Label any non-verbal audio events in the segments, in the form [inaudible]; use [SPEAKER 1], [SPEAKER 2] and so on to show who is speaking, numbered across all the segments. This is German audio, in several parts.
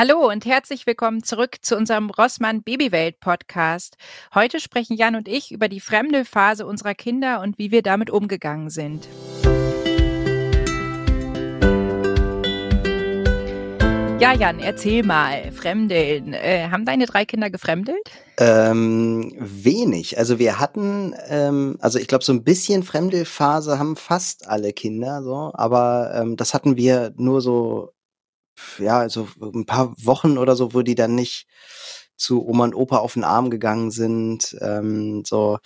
[SPEAKER 1] Hallo und herzlich willkommen zurück zu unserem Rossmann Babywelt Podcast. Heute sprechen Jan und ich über die fremde Phase unserer Kinder und wie wir damit umgegangen sind. Ja, Jan, erzähl mal, Fremdeln. Äh, haben deine drei Kinder gefremdelt?
[SPEAKER 2] Ähm, wenig. Also wir hatten, ähm, also ich glaube, so ein bisschen Fremdelphase haben fast alle Kinder so, aber ähm, das hatten wir nur so ja, also ein paar Wochen oder so, wo die dann nicht zu Oma und Opa auf den Arm gegangen sind, ähm, so.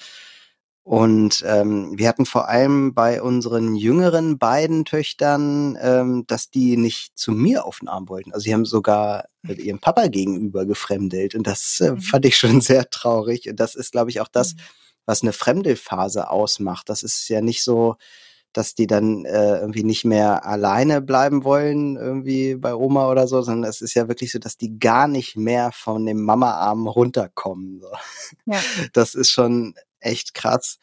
[SPEAKER 2] Und ähm, wir hatten vor allem bei unseren jüngeren beiden Töchtern, ähm, dass die nicht zu mir auf den Arm wollten. Also sie haben sogar mit ihrem Papa gegenüber gefremdelt. Und das äh, mhm. fand ich schon [laughs] sehr traurig. Und das ist, glaube ich, auch das, mhm. was eine Fremdelphase ausmacht. Das ist ja nicht so, dass die dann äh, irgendwie nicht mehr alleine bleiben wollen, irgendwie bei Oma oder so, sondern es ist ja wirklich so, dass die gar nicht mehr von dem Mama-Arm runterkommen. So. Ja. [laughs] Das ist schon echt krass.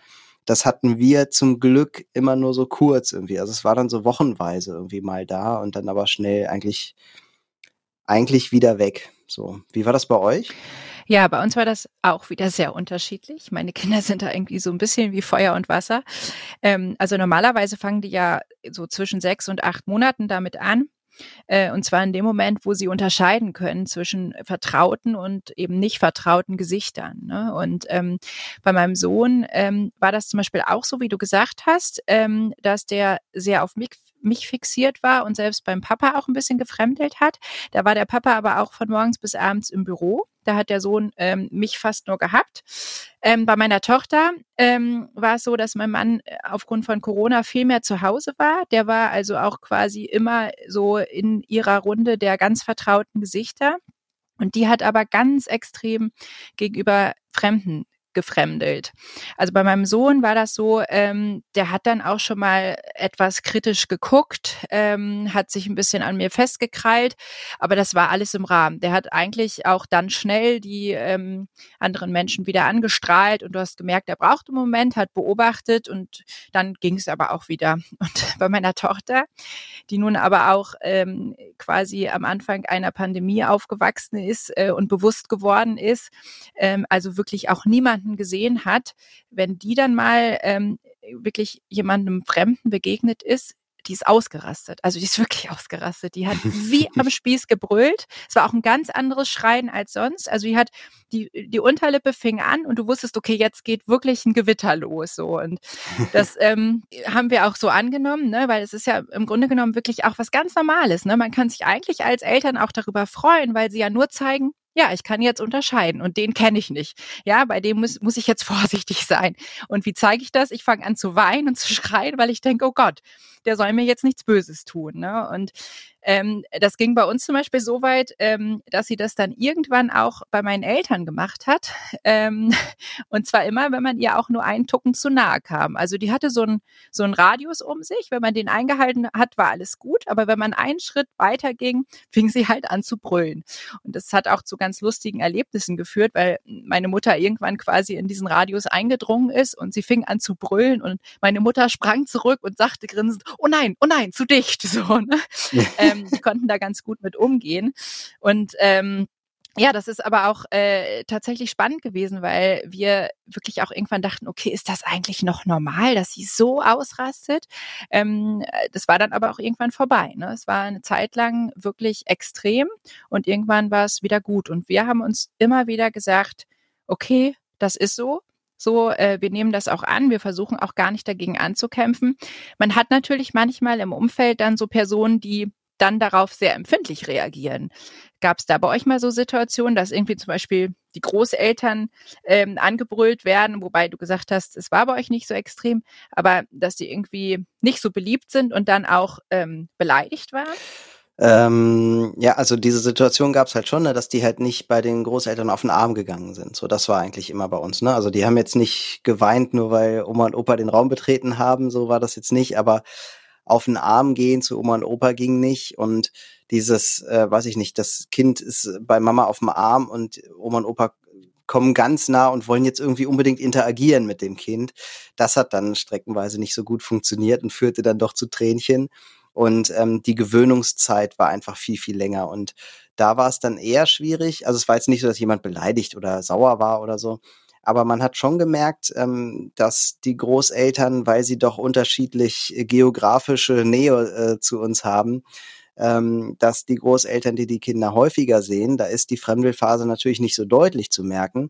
[SPEAKER 2] Das hatten wir zum Glück immer nur so kurz irgendwie. Also es war dann so wochenweise irgendwie mal da und dann aber schnell eigentlich, eigentlich wieder weg. So. Wie war das bei euch?
[SPEAKER 1] Ja, bei uns war das auch wieder sehr unterschiedlich. Meine Kinder [laughs] sind da irgendwie so ein bisschen wie Feuer und Wasser. Ähm, also normalerweise fangen die ja so zwischen sechs und acht Monaten damit an. Äh, und zwar in dem Moment, wo sie unterscheiden können zwischen vertrauten und eben nicht vertrauten Gesichtern. Ne? Und ähm, bei meinem Sohn ähm, war das zum Beispiel auch so, wie du gesagt hast, ähm, dass der sehr auf mich mich fixiert war und selbst beim Papa auch ein bisschen gefremdelt hat. Da war der Papa aber auch von morgens bis abends im Büro. Da hat der Sohn ähm, mich fast nur gehabt. Ähm, bei meiner Tochter ähm, war es so, dass mein Mann äh, aufgrund von Corona viel mehr zu Hause war. Der war also auch quasi immer so in ihrer Runde der ganz vertrauten Gesichter. Und die hat aber ganz extrem gegenüber Fremden gefremdelt. Also bei meinem Sohn war das so, ähm, der hat dann auch schon mal etwas kritisch geguckt, ähm, hat sich ein bisschen an mir festgekrallt, aber das war alles im Rahmen. Der hat eigentlich auch dann schnell die ähm, anderen Menschen wieder angestrahlt und du hast gemerkt, er braucht einen Moment, hat beobachtet und dann ging es aber auch wieder. [laughs] Und bei meiner Tochter, die nun aber auch ähm, quasi am Anfang einer Pandemie aufgewachsen ist äh, und bewusst geworden ist, ähm, also wirklich auch niemand jemanden gesehen hat, wenn die dann mal ähm, wirklich jemandem Fremden begegnet ist, die ist ausgerastet. Also die ist [laughs] wirklich ausgerastet. Die hat wie [laughs] am Spieß gebrüllt. Es war auch ein ganz anderes Schreien als sonst. Also die hat die, die Unterlippe fing an und du wusstest, okay, jetzt geht wirklich ein Gewitter los. So. Und das [laughs] ähm, haben wir auch so angenommen, ne? weil es ist ja im Grunde genommen wirklich auch was ganz Normales. Ne? Man kann sich eigentlich als Eltern auch darüber freuen, weil sie ja nur zeigen, ja, ich kann jetzt unterscheiden und den kenne ich nicht. Ja, bei dem muss, muss ich jetzt [laughs] vorsichtig sein. Und wie zeige ich das? Ich fange an zu weinen und [laughs] zu schreien, weil ich denke, oh Gott, der soll mir jetzt nichts Böses tun. Ne? Und ähm, das ging bei uns zum Beispiel so weit, ähm, dass sie das dann irgendwann auch bei meinen Eltern gemacht hat. [laughs] Ähm, und zwar immer, wenn man ihr auch nur einen Tucken zu nahe kam. Also die hatte so einen so einen Radius um sich. Wenn man den eingehalten hat, war alles gut. Aber wenn man einen Schritt weiter ging, [laughs] fing sie halt an zu brüllen. Und das hat auch zu ganz lustigen Erlebnissen geführt, weil meine Mutter irgendwann quasi in diesen Radius eingedrungen ist und sie fing an zu brüllen und meine Mutter sprang zurück und sagte grinsend, oh nein, oh nein, zu dicht. [laughs] So, ne? ähm, die konnten da ganz gut mit umgehen. Und ähm, ja, das ist aber auch äh, tatsächlich spannend gewesen, weil wir wirklich auch irgendwann dachten, okay, ist das eigentlich noch normal, dass sie so ausrastet? Ähm, das war dann aber auch irgendwann vorbei. Ne? Es war eine Zeit lang wirklich extrem und irgendwann war es wieder gut. Und wir haben uns immer wieder gesagt, okay, das ist so. So, äh, wir nehmen das auch an. Wir versuchen auch gar nicht dagegen anzukämpfen. Man hat natürlich manchmal im Umfeld dann so Personen, die dann darauf sehr empfindlich reagieren. Gab es da bei euch mal so Situationen, dass irgendwie zum Beispiel die Großeltern ähm, angebrüllt werden, wobei du gesagt hast, es war bei euch nicht so extrem, aber dass die irgendwie nicht so beliebt sind und dann auch ähm, beleidigt waren?
[SPEAKER 2] Ähm, ja, also diese Situation gab es halt schon, ne, dass die halt nicht bei den Großeltern auf den Arm gegangen sind. So, das war eigentlich immer bei uns. Ne? Also die haben jetzt nicht geweint, nur weil Oma und Opa den Raum betreten haben. So war das jetzt nicht. Aber auf den Arm gehen zu Oma und Opa ging nicht und dieses, äh, weiß ich nicht, das Kind ist bei Mama auf dem Arm und Oma und Opa kommen ganz nah und wollen jetzt irgendwie unbedingt interagieren mit dem Kind. Das hat dann streckenweise nicht so gut funktioniert und führte dann doch zu Tränchen. Und ähm, die Gewöhnungszeit war einfach viel, viel länger. Und da war es dann eher schwierig. Also es war jetzt nicht so, dass jemand beleidigt oder sauer war oder so. Aber man hat schon gemerkt, ähm, dass die Großeltern, weil sie doch unterschiedlich geografische Nähe äh, zu uns haben, ähm, dass die Großeltern, die die Kinder häufiger sehen, da ist die Fremdelphase natürlich nicht so deutlich zu merken.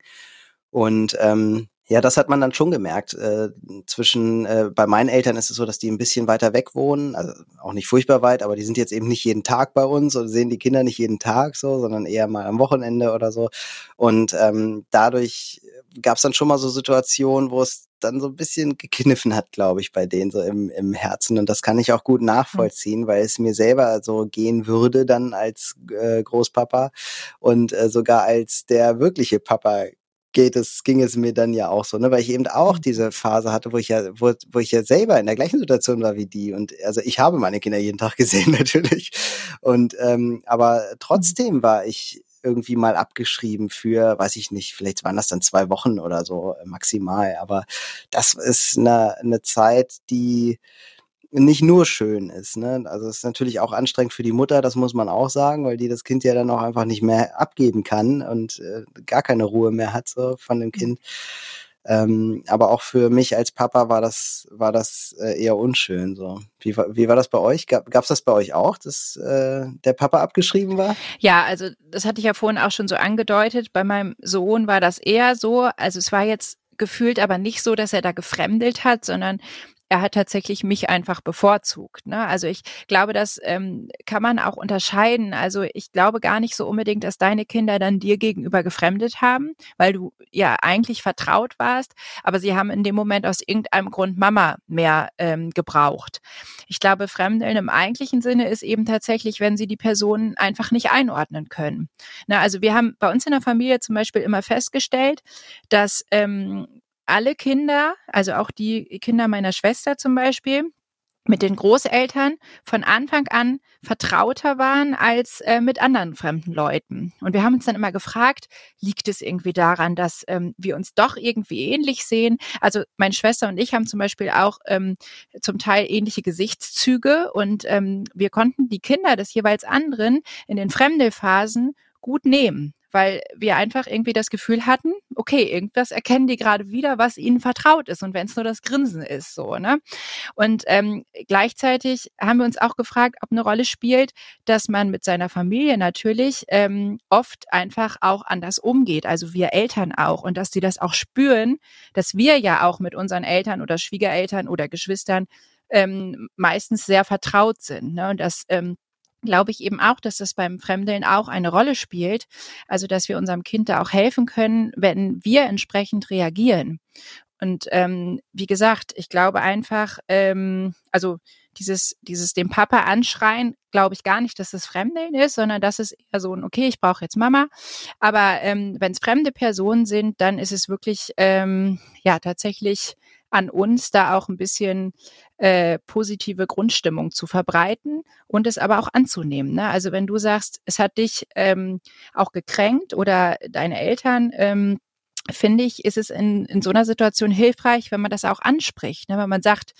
[SPEAKER 2] Und ähm, ja, das hat man dann schon gemerkt. Äh, zwischen, äh, bei meinen Eltern ist es so, dass die ein bisschen weiter weg wohnen, also auch nicht furchtbar weit, aber die sind jetzt eben nicht jeden Tag bei uns und sehen die Kinder nicht jeden Tag so, sondern eher mal am Wochenende oder so. Und ähm, dadurch gab es dann schon mal so Situationen, wo es dann so ein bisschen gekniffen hat, glaube ich, bei denen so im, im Herzen. Und das kann ich auch gut nachvollziehen, mhm. weil es mir selber so gehen würde dann als äh, Großpapa und äh, sogar als der wirkliche Papa geht es, ging es mir dann ja auch so, ne, weil ich eben auch mhm. diese Phase hatte, wo ich ja, wo, wo ich ja selber in der gleichen Situation war wie die. Und also ich habe meine Kinder jeden Tag [laughs] gesehen, natürlich. Und ähm, aber mhm. trotzdem war ich irgendwie mal abgeschrieben für, weiß ich nicht, vielleicht waren das dann zwei Wochen oder so äh, maximal. Aber das ist eine, eine Zeit, die nicht nur schön ist. Ne? Also es ist natürlich auch anstrengend für die Mutter, das muss man auch sagen, weil die das Kind ja dann auch einfach nicht mehr abgeben kann und äh, gar keine Ruhe mehr hat so von dem Kind. Ähm, aber auch für mich als Papa war das war das äh, eher unschön. So wie war wie war das bei euch? Gab es das bei euch auch, dass äh, der Papa abgeschrieben war?
[SPEAKER 1] Ja, also das hatte ich ja vorhin auch schon so angedeutet. Bei meinem Sohn war das eher so. Also es war jetzt gefühlt aber nicht so, dass er da gefremdelt hat, sondern er hat tatsächlich mich einfach bevorzugt. Ne? Also ich glaube, das ähm, kann man auch unterscheiden. Also ich glaube gar nicht so unbedingt, dass deine Kinder dann dir gegenüber gefremdet haben, weil du ja eigentlich vertraut warst, aber sie haben in dem Moment aus irgendeinem Grund Mama mehr ähm, gebraucht. Ich glaube, Fremdeln im eigentlichen Sinne ist eben tatsächlich, wenn sie die Person einfach nicht einordnen können. Na, also wir haben bei uns in der Familie zum Beispiel immer festgestellt, dass ähm, alle Kinder, also auch die Kinder meiner Schwester zum Beispiel, mit den Großeltern von Anfang an vertrauter waren als äh, mit anderen fremden Leuten. Und wir haben uns dann immer gefragt, liegt es irgendwie daran, dass ähm, wir uns doch irgendwie ähnlich sehen? Also meine Schwester und ich haben zum Beispiel auch ähm, zum Teil ähnliche Gesichtszüge und ähm, wir konnten die Kinder des jeweils anderen in den Fremdelphasen gut nehmen weil wir einfach irgendwie das Gefühl hatten, okay, irgendwas erkennen die gerade wieder, was ihnen vertraut ist und wenn es nur das Grinsen ist, so, ne? Und ähm, gleichzeitig haben wir uns auch gefragt, ob eine Rolle spielt, dass man mit seiner Familie natürlich ähm, oft einfach auch anders umgeht, also wir Eltern auch und dass sie das auch spüren, dass wir ja auch mit unseren Eltern oder Schwiegereltern oder Geschwistern ähm, meistens sehr vertraut sind. Ne? Und dass ähm, glaube ich eben auch, dass das beim Fremdeln auch eine Rolle spielt. Also, dass wir unserem Kind da auch helfen können, wenn wir entsprechend reagieren. Und ähm, wie gesagt, ich glaube einfach, ähm, also dieses, dieses dem Papa anschreien, glaube ich gar nicht, dass es Fremdeln ist, sondern dass es eher so ein, okay, ich brauche jetzt Mama. Aber ähm, wenn es fremde Personen sind, dann ist es wirklich ähm, ja tatsächlich an uns, da auch ein bisschen äh, positive Grundstimmung zu verbreiten und es aber auch anzunehmen. Ne? Also wenn du sagst, es hat dich ähm, auch gekränkt oder deine Eltern, ähm, finde ich, ist es in, in so einer Situation hilfreich, wenn man das auch anspricht. Ne? Wenn man sagt,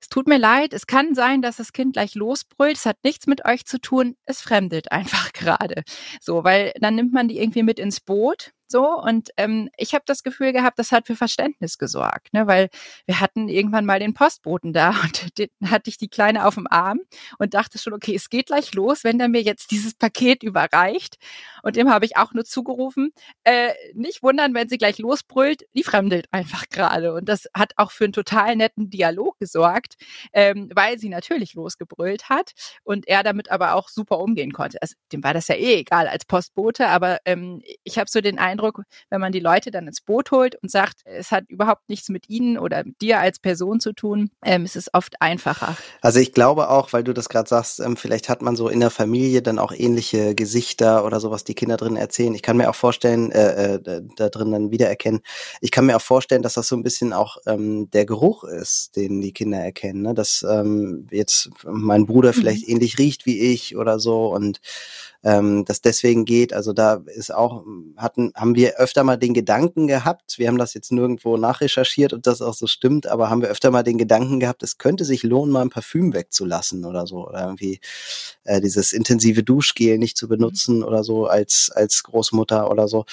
[SPEAKER 1] es tut mir leid, es kann sein, dass das Kind gleich losbrüllt, es hat nichts mit euch zu tun, es fremdelt [laughs] einfach gerade. So, weil dann nimmt man die irgendwie mit ins Boot so, und ähm, ich habe das Gefühl gehabt, das hat für Verständnis gesorgt, ne? weil wir hatten irgendwann mal den Postboten da [laughs] und den hatte ich die Kleine auf dem Arm und dachte schon, okay, es geht gleich los, wenn der mir jetzt dieses Paket überreicht. Und dem habe ich auch nur zugerufen, äh, nicht wundern, wenn sie gleich losbrüllt, die fremdelt einfach gerade. Und das hat auch für einen total netten Dialog gesorgt, ähm, weil sie natürlich losgebrüllt hat und er damit aber auch super umgehen konnte. Also dem war das ja eh egal als Postbote, aber ähm, ich habe so den Eindruck, Eindruck, wenn man die Leute dann ins Boot holt und sagt, es hat überhaupt nichts mit ihnen oder mit dir als Person zu tun, ähm, ist es oft einfacher.
[SPEAKER 2] Also ich glaube auch, weil du das gerade sagst, ähm, vielleicht hat man so in der Familie dann auch ähnliche Gesichter oder sowas, die Kinder drin erzählen. Ich kann mir auch vorstellen, äh, äh, da drin dann wiedererkennen. Ich kann mir auch vorstellen, dass das so ein bisschen auch ähm, der Geruch ist, den die Kinder erkennen. Ne? Dass ähm, jetzt mein Bruder mhm. vielleicht ähnlich riecht wie ich oder so und ähm, das deswegen geht. Also da ist auch, hatten, haben wir öfter mal den Gedanken gehabt, wir haben das jetzt nirgendwo nachrecherchiert und das auch so stimmt, aber haben wir öfter mal den Gedanken gehabt, es könnte sich lohnen, mal ein Parfüm wegzulassen oder so. Oder irgendwie äh, dieses intensive Duschgel nicht zu mhm. benutzen oder so als, als Großmutter oder so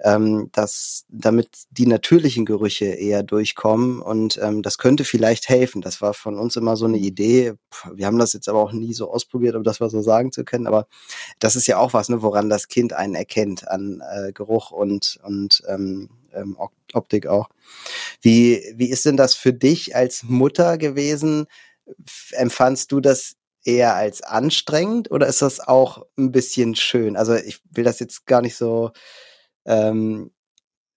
[SPEAKER 2] ähm, dass damit die natürlichen Gerüche eher durchkommen und ähm, das könnte vielleicht helfen. Das war von uns immer so eine Idee. Wir haben das jetzt aber auch nie so ausprobiert, um das mal so sagen zu können. Aber das ist ja auch was, ne, woran das Kind einen erkennt an äh, Geruch und und ähm, ähm, Optik auch. Wie wie ist denn das für dich als Mutter gewesen? Empfandst du das eher als anstrengend oder ist das auch ein bisschen schön? Also ich will das jetzt gar nicht so ähm,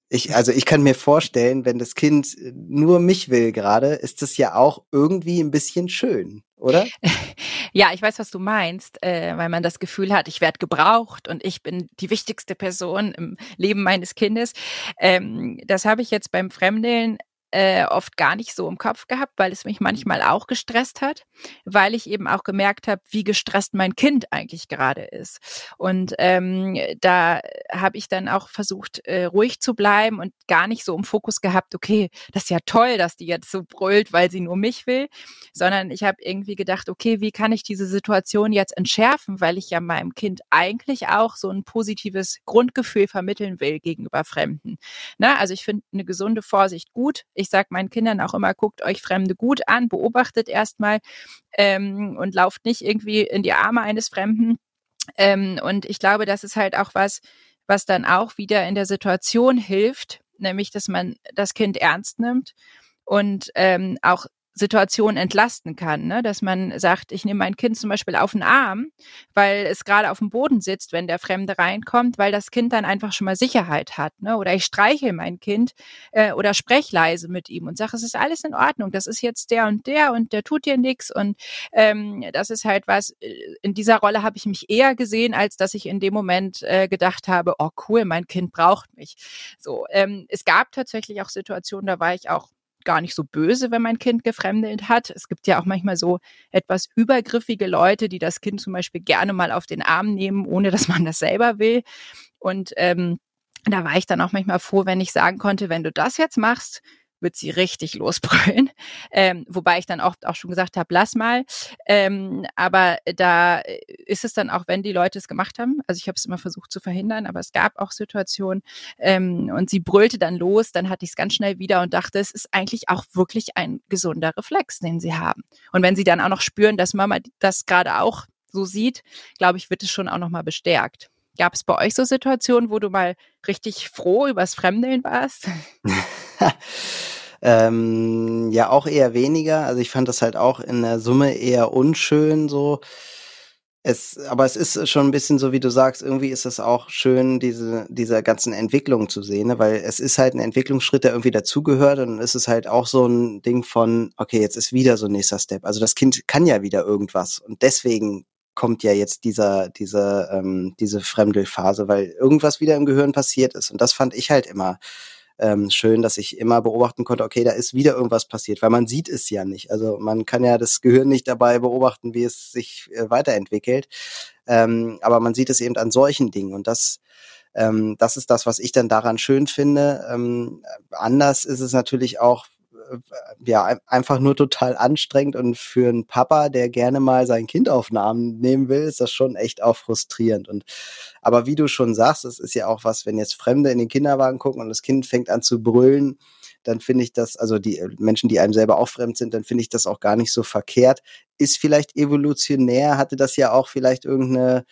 [SPEAKER 2] ich, also ich kann mir vorstellen, wenn das Kind nur mich will gerade, ist das ja auch irgendwie ein bisschen schön, oder? [laughs]
[SPEAKER 1] Ja, ich weiß, was du meinst, äh, weil man das Gefühl hat, ich werde gebraucht und ich bin die wichtigste Person im Leben meines Kindes. Ähm, das habe ich jetzt beim Fremdeln äh, oft gar nicht so im Kopf gehabt, weil es mich manchmal auch gestresst hat, weil ich eben auch gemerkt habe, wie gestresst mein Kind eigentlich gerade ist. Und ähm, da habe ich dann auch versucht, äh, ruhig zu bleiben und gar nicht so im Fokus gehabt, okay, das ist ja toll, dass die jetzt so brüllt, weil sie nur mich will, sondern ich habe irgendwie gedacht, okay, wie kann ich diese Situation jetzt entschärfen, weil ich ja meinem Kind eigentlich auch so ein positives Grundgefühl vermitteln will gegenüber Fremden. Na, also ich finde eine gesunde Vorsicht gut ich sage meinen Kindern auch immer, guckt euch Fremde gut an, beobachtet erstmal ähm, und lauft nicht irgendwie in die Arme eines Fremden. Ähm, und ich glaube, das ist halt auch was, was dann auch wieder in der Situation hilft, nämlich dass man das Kind ernst nimmt und ähm, auch Situation entlasten kann, ne? dass man sagt, ich nehme mein Kind zum Beispiel auf den Arm, weil es gerade auf dem Boden sitzt, wenn der Fremde reinkommt, weil das Kind dann einfach schon mal Sicherheit hat. Ne? Oder ich streiche mein Kind äh, oder spreche leise mit ihm und sage, es ist alles in Ordnung, das ist jetzt der und der und der tut dir nichts und ähm, das ist halt was, äh, in dieser Rolle habe ich mich eher gesehen, als dass ich in dem Moment äh, gedacht habe, oh cool, mein Kind braucht mich. So, ähm, es gab tatsächlich auch Situationen, da war ich auch gar nicht so böse, wenn mein Kind gefremdelt hat. Es gibt ja auch manchmal so etwas übergriffige Leute, die das Kind zum Beispiel gerne mal auf den Arm nehmen, ohne dass man das selber will. Und ähm, da war ich dann auch manchmal froh, wenn ich sagen konnte, wenn du das jetzt machst, wird sie richtig losbrüllen. [laughs] Ähm, wobei ich dann oft auch schon gesagt habe, lass mal. Ähm, aber da ist es dann auch, wenn die Leute es gemacht haben. Also ich habe es immer versucht zu verhindern, aber es gab auch Situationen ähm, und sie brüllte dann los. Dann hatte ich es ganz schnell wieder und dachte, es ist eigentlich auch wirklich ein gesunder Reflex, den sie haben. Und wenn sie dann auch noch spüren, dass Mama das gerade auch so sieht, glaube ich, wird es schon auch noch mal bestärkt. Gab es bei euch so Situationen, wo du mal richtig froh übers Fremdeln warst? [laughs]
[SPEAKER 2] ähm, ja, auch eher weniger. Also ich fand das halt auch in der Summe eher unschön so. Es, aber es ist schon ein bisschen so, wie du sagst, irgendwie ist es auch schön, diese, diese ganzen Entwicklungen zu sehen, ne? weil es ist halt ein Entwicklungsschritt, der irgendwie dazugehört und es ist halt auch so ein Ding von, okay, jetzt ist wieder so ein nächster Step. Also das Kind kann ja wieder irgendwas und deswegen kommt ja jetzt dieser, dieser, ähm, diese Fremdelphase, weil irgendwas wieder im Gehirn passiert ist. Und das fand ich halt immer ähm, schön, dass ich immer beobachten konnte, okay, da ist wieder irgendwas passiert, weil man sieht es ja nicht. Also man kann ja das Gehirn nicht dabei beobachten, wie es sich äh, weiterentwickelt. Ähm, aber man sieht es eben an solchen Dingen. Und das, ähm, das ist das, was ich dann daran schön finde. Ähm, anders ist es natürlich auch, ja, einfach nur total anstrengend und für einen Papa, der gerne mal sein Kind auf Arm nehmen will, ist das schon echt auch frustrierend. Und aber wie du schon sagst, es ist ja auch was, wenn jetzt Fremde in den Kinderwagen gucken und das Kind fängt an zu brüllen, dann finde ich das, also die Menschen, die einem selber auch fremd sind, dann finde ich das auch gar nicht so verkehrt. Ist vielleicht evolutionär, hatte das ja auch vielleicht irgendeine,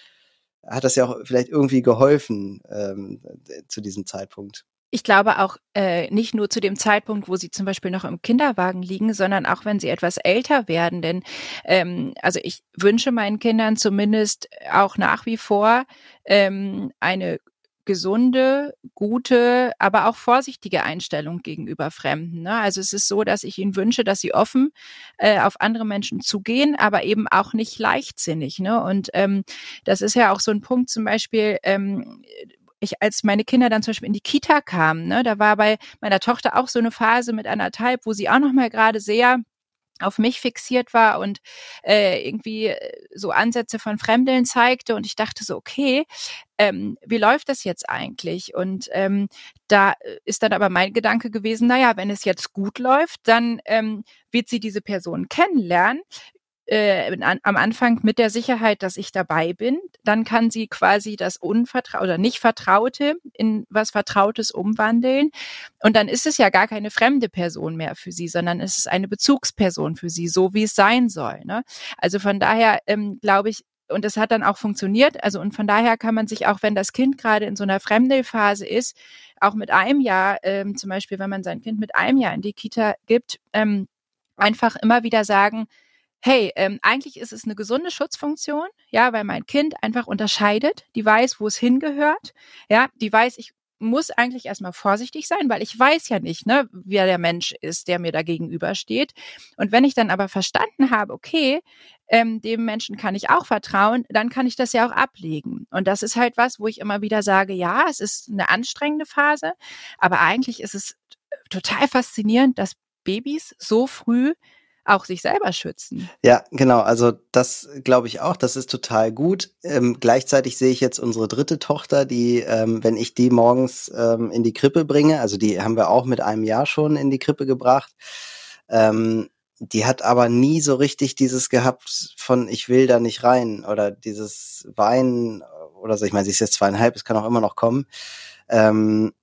[SPEAKER 2] hat das ja auch vielleicht irgendwie geholfen ähm, zu diesem Zeitpunkt.
[SPEAKER 1] Ich glaube auch äh, nicht nur zu dem Zeitpunkt, wo sie zum Beispiel noch im Kinderwagen liegen, sondern auch wenn sie etwas älter werden. Denn ähm, also ich wünsche meinen Kindern zumindest auch nach wie vor ähm, eine gesunde, gute, aber auch vorsichtige Einstellung gegenüber Fremden. Ne? Also es ist so, dass ich ihnen wünsche, dass sie offen äh, auf andere Menschen zugehen, aber eben auch nicht leichtsinnig. Ne? Und ähm, das ist ja auch so ein Punkt zum Beispiel, ähm, ich, als meine Kinder dann zum Beispiel in die Kita kamen, ne, da war bei meiner Tochter auch so eine Phase mit anderthalb, wo sie auch noch mal gerade sehr auf mich fixiert war und äh, irgendwie äh, so Ansätze von Fremdeln zeigte und ich dachte so, okay, ähm, wie läuft das jetzt eigentlich? Und ähm, da äh, ist dann aber mein Gedanke gewesen, naja, wenn es jetzt gut läuft, dann ähm, wird sie diese Person kennenlernen, äh, an, am Anfang mit der Sicherheit, dass ich dabei bin. Dann kann sie quasi das Unvertraute oder nicht Vertraute in was Vertrautes umwandeln. Und dann ist es ja gar keine fremde Person mehr für sie, sondern es ist eine Bezugsperson für sie, so wie es sein soll. Ne? Also von daher ähm, glaube ich, und es hat dann auch funktioniert. Also und von daher kann man sich auch, wenn das Kind gerade in so einer Fremdelphase ist, auch mit einem Jahr, ähm, zum Beispiel, wenn man sein Kind mit einem Jahr in die Kita gibt, ähm, einfach immer wieder sagen, hey, ähm, eigentlich ist es eine gesunde Schutzfunktion, ja, weil mein Kind einfach unterscheidet, die weiß, wo es hingehört, ja, die weiß, ich muss eigentlich erstmal vorsichtig sein, weil ich weiß ja nicht, ne, wer der Mensch ist, der mir da gegenübersteht. Und wenn ich dann aber verstanden habe, okay, ähm, dem Menschen kann ich auch vertrauen, dann kann ich das ja auch ablegen. Und das ist halt was, wo ich immer wieder sage, ja, es ist eine anstrengende Phase, aber eigentlich ist es total faszinierend, dass Babys so früh auch sich selber schützen.
[SPEAKER 2] Ja, genau. Also das glaube ich auch. Das ist total gut. Ähm, gleichzeitig sehe ich jetzt unsere dritte Tochter, die, ähm, wenn ich die morgens ähm, in die Krippe bringe, also die haben wir auch mit einem Jahr schon in die Krippe gebracht. Ähm, die hat aber nie so richtig dieses gehabt von ich will da nicht rein oder dieses Weinen oder so. Ich meine, sie ist jetzt zweieinhalb, es kann auch immer noch kommen. Ähm,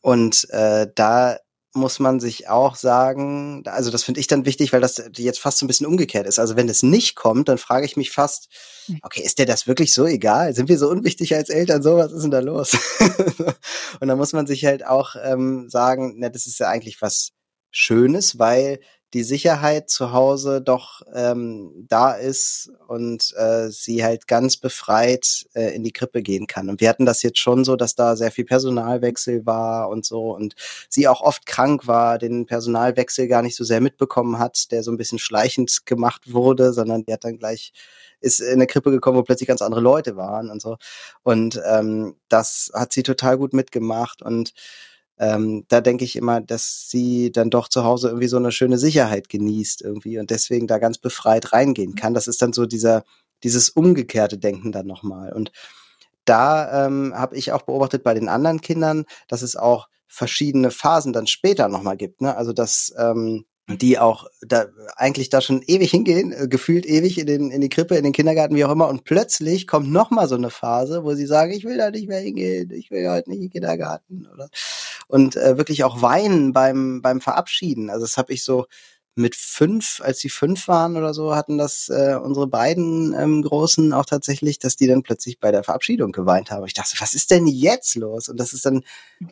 [SPEAKER 2] und äh, da muss man sich auch sagen, also das finde ich dann wichtig, weil das jetzt fast so ein bisschen umgekehrt ist. Also wenn es nicht kommt, dann frage ich mich fast, hm. okay, ist dir das wirklich so egal? Sind wir so unwichtig als Eltern? So, was ist denn da los? [laughs] und dann muss man sich halt auch ähm, sagen, na, das ist ja eigentlich was Schönes, weil die Sicherheit zu Hause doch ähm, da ist und äh, sie halt ganz befreit äh, in die Krippe gehen kann. Und wir hatten das jetzt schon so, dass da sehr viel Personalwechsel war und so und sie auch oft krank war, den Personalwechsel gar nicht so sehr mitbekommen hat, der so ein bisschen schleichend gemacht wurde, sondern die hat dann gleich ist in eine Krippe gekommen, wo plötzlich ganz andere Leute waren und so. Und ähm, das hat sie total gut mitgemacht und ähm, da denke ich immer, dass sie dann doch zu Hause irgendwie so eine schöne Sicherheit genießt irgendwie und deswegen da ganz befreit reingehen kann. Das ist dann so dieser, dieses umgekehrte Denken dann nochmal. Und da ähm, habe ich auch beobachtet bei den anderen Kindern, dass es auch verschiedene Phasen dann später nochmal gibt. Ne? Also dass ähm, die auch da eigentlich da schon ewig hingehen, äh, gefühlt ewig in den in die Krippe, in den Kindergarten, wie auch immer, und plötzlich kommt noch mal so eine Phase, wo sie sagen, ich will da nicht mehr hingehen, ich will heute nicht in den Kindergarten oder und äh, wirklich auch weinen beim beim Verabschieden. Also das habe ich so mit fünf, als sie fünf waren oder so, hatten das äh, unsere beiden ähm, Großen auch tatsächlich, dass die dann plötzlich bei der Verabschiedung geweint haben. Ich dachte, was ist denn jetzt los? Und das ist dann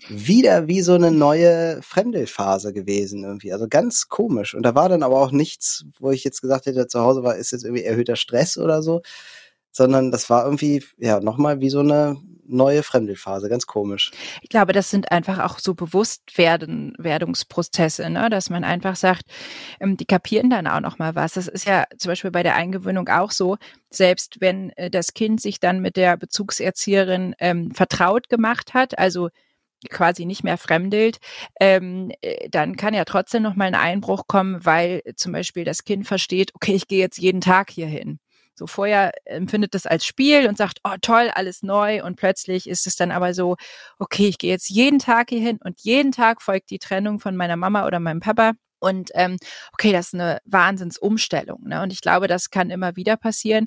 [SPEAKER 2] wieder wie so eine neue Fremdelphase gewesen irgendwie. Also ganz komisch. Und da war dann aber auch nichts, wo ich jetzt gesagt hätte, zu Hause war, ist jetzt irgendwie erhöhter Stress oder so, sondern das war irgendwie, ja, nochmal wie so eine neue Fremdelphase, ganz komisch.
[SPEAKER 1] Ich glaube, das sind einfach auch so Bewusstwerden, Werdungsprozesse, ne? dass man einfach sagt, ähm, die kapieren dann auch noch mal was. Das ist ja zum Beispiel bei der Eingewöhnung auch so, selbst wenn äh, das Kind sich dann mit der Bezugserzieherin ähm, vertraut gemacht hat, also quasi nicht mehr fremdelt, ähm, äh, dann kann ja trotzdem noch mal ein Einbruch kommen, weil zum Beispiel das Kind versteht, okay, ich gehe jetzt jeden Tag hier hin. So vorher empfindet das als Spiel und sagt, oh toll, alles neu und plötzlich ist es dann aber so, okay, ich gehe jetzt jeden Tag hier hin und jeden Tag folgt die Trennung von meiner Mama oder meinem Papa. Und ähm, okay, das ist eine Wahnsinnsumstellung. Ne? Und ich glaube, das kann immer wieder passieren.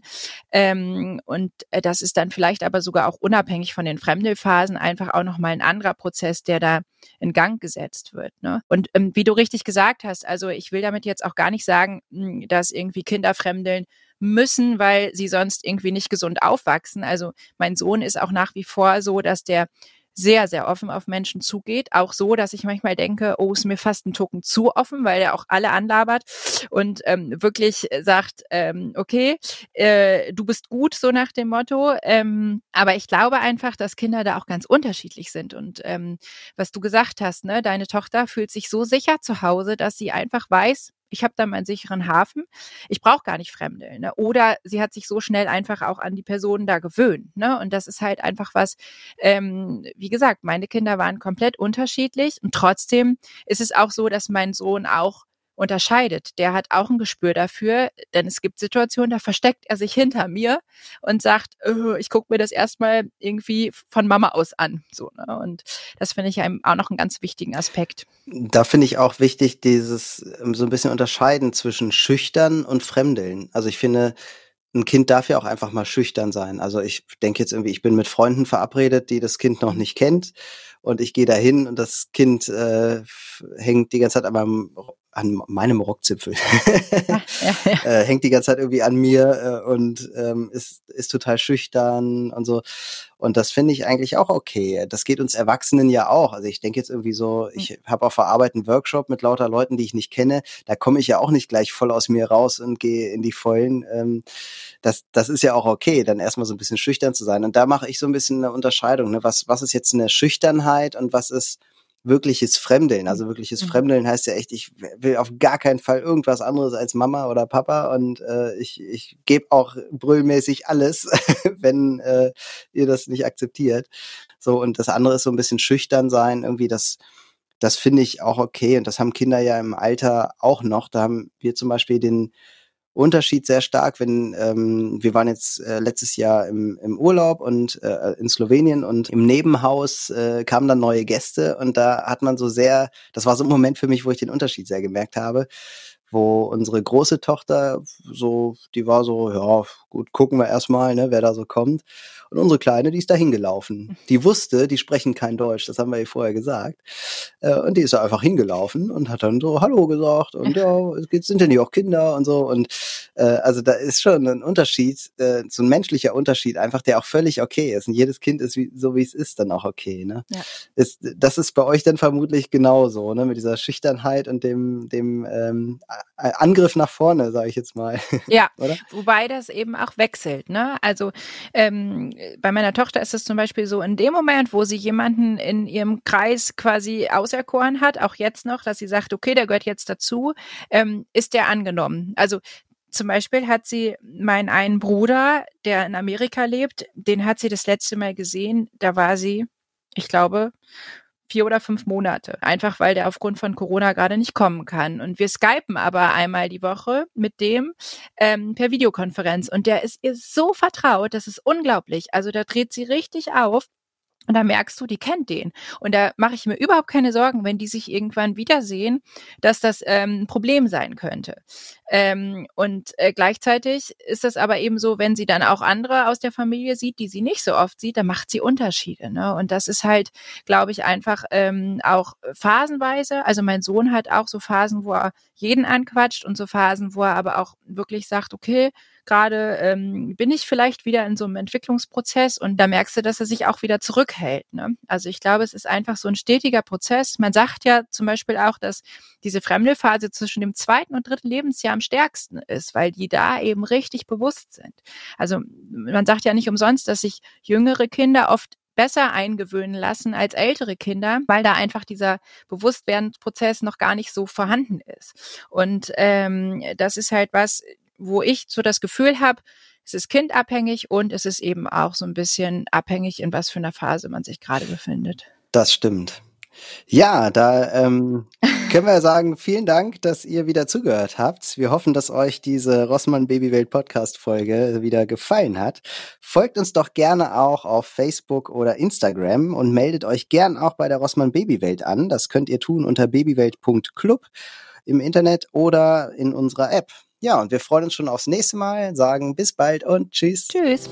[SPEAKER 1] Ähm, und äh, das ist dann vielleicht aber sogar auch unabhängig von den Fremdelphasen einfach auch nochmal ein anderer Prozess, der da in Gang gesetzt wird. Ne? Und ähm, wie du richtig gesagt hast, also ich will damit jetzt auch gar nicht sagen, hm, dass irgendwie Kinderfremdeln müssen, weil sie sonst irgendwie nicht gesund aufwachsen. Also mein Sohn ist auch nach wie vor so, dass der sehr, sehr offen auf Menschen zugeht. Auch so, dass ich manchmal denke, oh, ist mir fast ein Tucken zu offen, weil er auch alle anlabert und ähm, wirklich sagt, ähm, okay, äh, du bist gut, so nach dem Motto. Ähm, aber ich glaube einfach, dass Kinder da auch ganz unterschiedlich sind. Und ähm, was du gesagt hast, ne, deine Tochter fühlt sich so sicher zu Hause, dass sie einfach weiß, ich habe da meinen sicheren Hafen. Ich brauche gar nicht fremdeln. Ne? Oder sie hat sich so schnell einfach auch an die Personen da gewöhnt. Ne? Und das ist halt einfach was, ähm, wie gesagt, meine Kinder waren komplett unterschiedlich und trotzdem ist es auch so, dass mein Sohn auch unterscheidet. Der hat auch ein Gespür dafür, denn es gibt Situationen, da versteckt er sich hinter mir und sagt, oh, ich gucke mir das erstmal irgendwie von Mama aus an. So, ne? Und das finde ich auch noch einen ganz wichtigen Aspekt.
[SPEAKER 2] Da finde ich auch wichtig, dieses ähm, so ein bisschen unterscheiden zwischen schüchtern und Fremdeln. Also ich finde, ein Kind darf ja auch einfach mal schüchtern sein. Also ich denke jetzt irgendwie, ich bin mit Freunden verabredet, die das Kind noch nicht kennt und ich gehe dahin und das Kind äh, hängt die ganze Zeit an meinem an meinem Rockzipfel. ja, ja. [laughs] äh, hängt die ganze Zeit irgendwie an mir äh, und ähm, ist, ist total schüchtern und so. Und das finde ich eigentlich auch okay. Das geht uns Erwachsenen ja auch. Also ich denke jetzt irgendwie so, hm. ich habe auf der Arbeit einen Workshop mit lauter Leuten, die ich nicht kenne. Da komme ich ja auch nicht gleich voll aus mir raus und gehe in die Vollen. Ähm, das, das ist ja auch okay, dann erstmal so ein bisschen schüchtern zu sein. Und da mache ich so ein bisschen eine Unterscheidung. Ne? Was, was ist jetzt eine Schüchternheit und was ist wirkliches Fremdeln. Also wirkliches mhm. Fremdeln heißt ja echt, ich will auf gar keinen Fall irgendwas anderes als Mama oder Papa und äh, ich, ich gebe auch brüllmäßig alles, [laughs] wenn äh, ihr das nicht akzeptiert. So, und das andere ist so ein bisschen schüchtern sein, irgendwie das, das finde ich auch okay. Und das haben Kinder ja im Alter auch noch. Da haben wir zum Beispiel den Unterschied sehr stark, wenn ähm, wir waren jetzt äh, letztes Jahr im, im Urlaub und äh, in Slowenien und im Nebenhaus äh, kamen dann neue Gäste und da hat man so sehr, das war so ein Moment für mich, wo ich den Unterschied sehr gemerkt habe, wo unsere große Tochter so, die war so, ja, gut, gucken wir erstmal, ne, wer da so kommt. Und unsere Kleine, die ist da hingelaufen. Die wusste, die sprechen kein Deutsch, das haben wir ihr vorher gesagt. Äh, und die ist da einfach hingelaufen und hat dann so Hallo gesagt und ja, sind denn hier auch Kinder und so. Und äh, also da ist schon ein Unterschied, äh, so ein menschlicher Unterschied, einfach der auch völlig okay ist. Und jedes Kind ist wie, so, wie es ist, dann auch okay. Ne? Ja. Ist, das ist bei euch dann vermutlich genauso, ne? Mit dieser Schüchternheit und dem, dem ähm, Angriff nach vorne, sage ich jetzt mal.
[SPEAKER 1] Ja, [laughs] wobei das eben auch wechselt. Ne? Also ähm, bei meiner Tochter ist es zum Beispiel so, in dem Moment, wo sie jemanden in ihrem Kreis quasi auserkoren hat, auch jetzt noch, dass sie sagt, okay, der gehört jetzt dazu, ähm, ist der angenommen. Also zum Beispiel hat sie meinen einen Bruder, der in Amerika lebt, den hat sie das letzte Mal gesehen, da war sie, ich glaube, vier oder fünf Monate. Einfach weil der aufgrund von Corona gerade nicht kommen kann. Und wir skypen aber einmal die Woche mit dem ähm, per Videokonferenz. Und der ist ihr so vertraut, das ist unglaublich. Also da dreht sie richtig auf. Und da merkst du, die kennt den. Und da mache ich mir überhaupt keine Sorgen, wenn die sich irgendwann wiedersehen, dass das ähm, ein Problem sein könnte. Ähm, und äh, gleichzeitig ist das aber eben so, wenn sie dann auch andere aus der Familie sieht, die sie nicht so oft sieht, dann macht sie Unterschiede. Ne? Und das ist halt, glaube ich, einfach ähm, auch phasenweise. Also mein Sohn hat auch so Phasen, wo er jeden anquatscht und so Phasen, wo er aber auch wirklich sagt, okay, gerade ähm, bin ich vielleicht wieder in so einem Entwicklungsprozess und da merkst du, dass er sich auch wieder zurückhält. Ne? Also ich glaube, es ist einfach so ein stetiger Prozess. Man sagt ja zum Beispiel auch, dass diese Fremdelphase zwischen dem zweiten und dritten Lebensjahr am stärksten ist, weil die da eben richtig bewusst sind. Also man sagt ja nicht umsonst, dass sich jüngere Kinder oft besser eingewöhnen lassen als ältere Kinder, weil da einfach dieser Bewusstwerdensprozess noch gar nicht so vorhanden ist. Und ähm, das ist halt was, wo ich so das Gefühl habe, es ist kindabhängig und es ist eben auch so ein bisschen abhängig, in was für einer Phase man sich gerade befindet.
[SPEAKER 2] Das stimmt. Ja, da ähm, [laughs] können wir sagen, vielen Dank, dass ihr wieder zugehört habt. Wir hoffen, dass euch diese Rossmann Babywelt Podcast Folge wieder gefallen hat. Folgt uns doch gerne auch auf Facebook oder Instagram und meldet euch gern auch bei der Rossmann Babywelt an. Das könnt ihr tun unter babywelt.club im Internet oder in unserer App. Ja, und wir freuen uns schon aufs nächste Mal, sagen bis bald und tschüss.
[SPEAKER 1] Tschüss.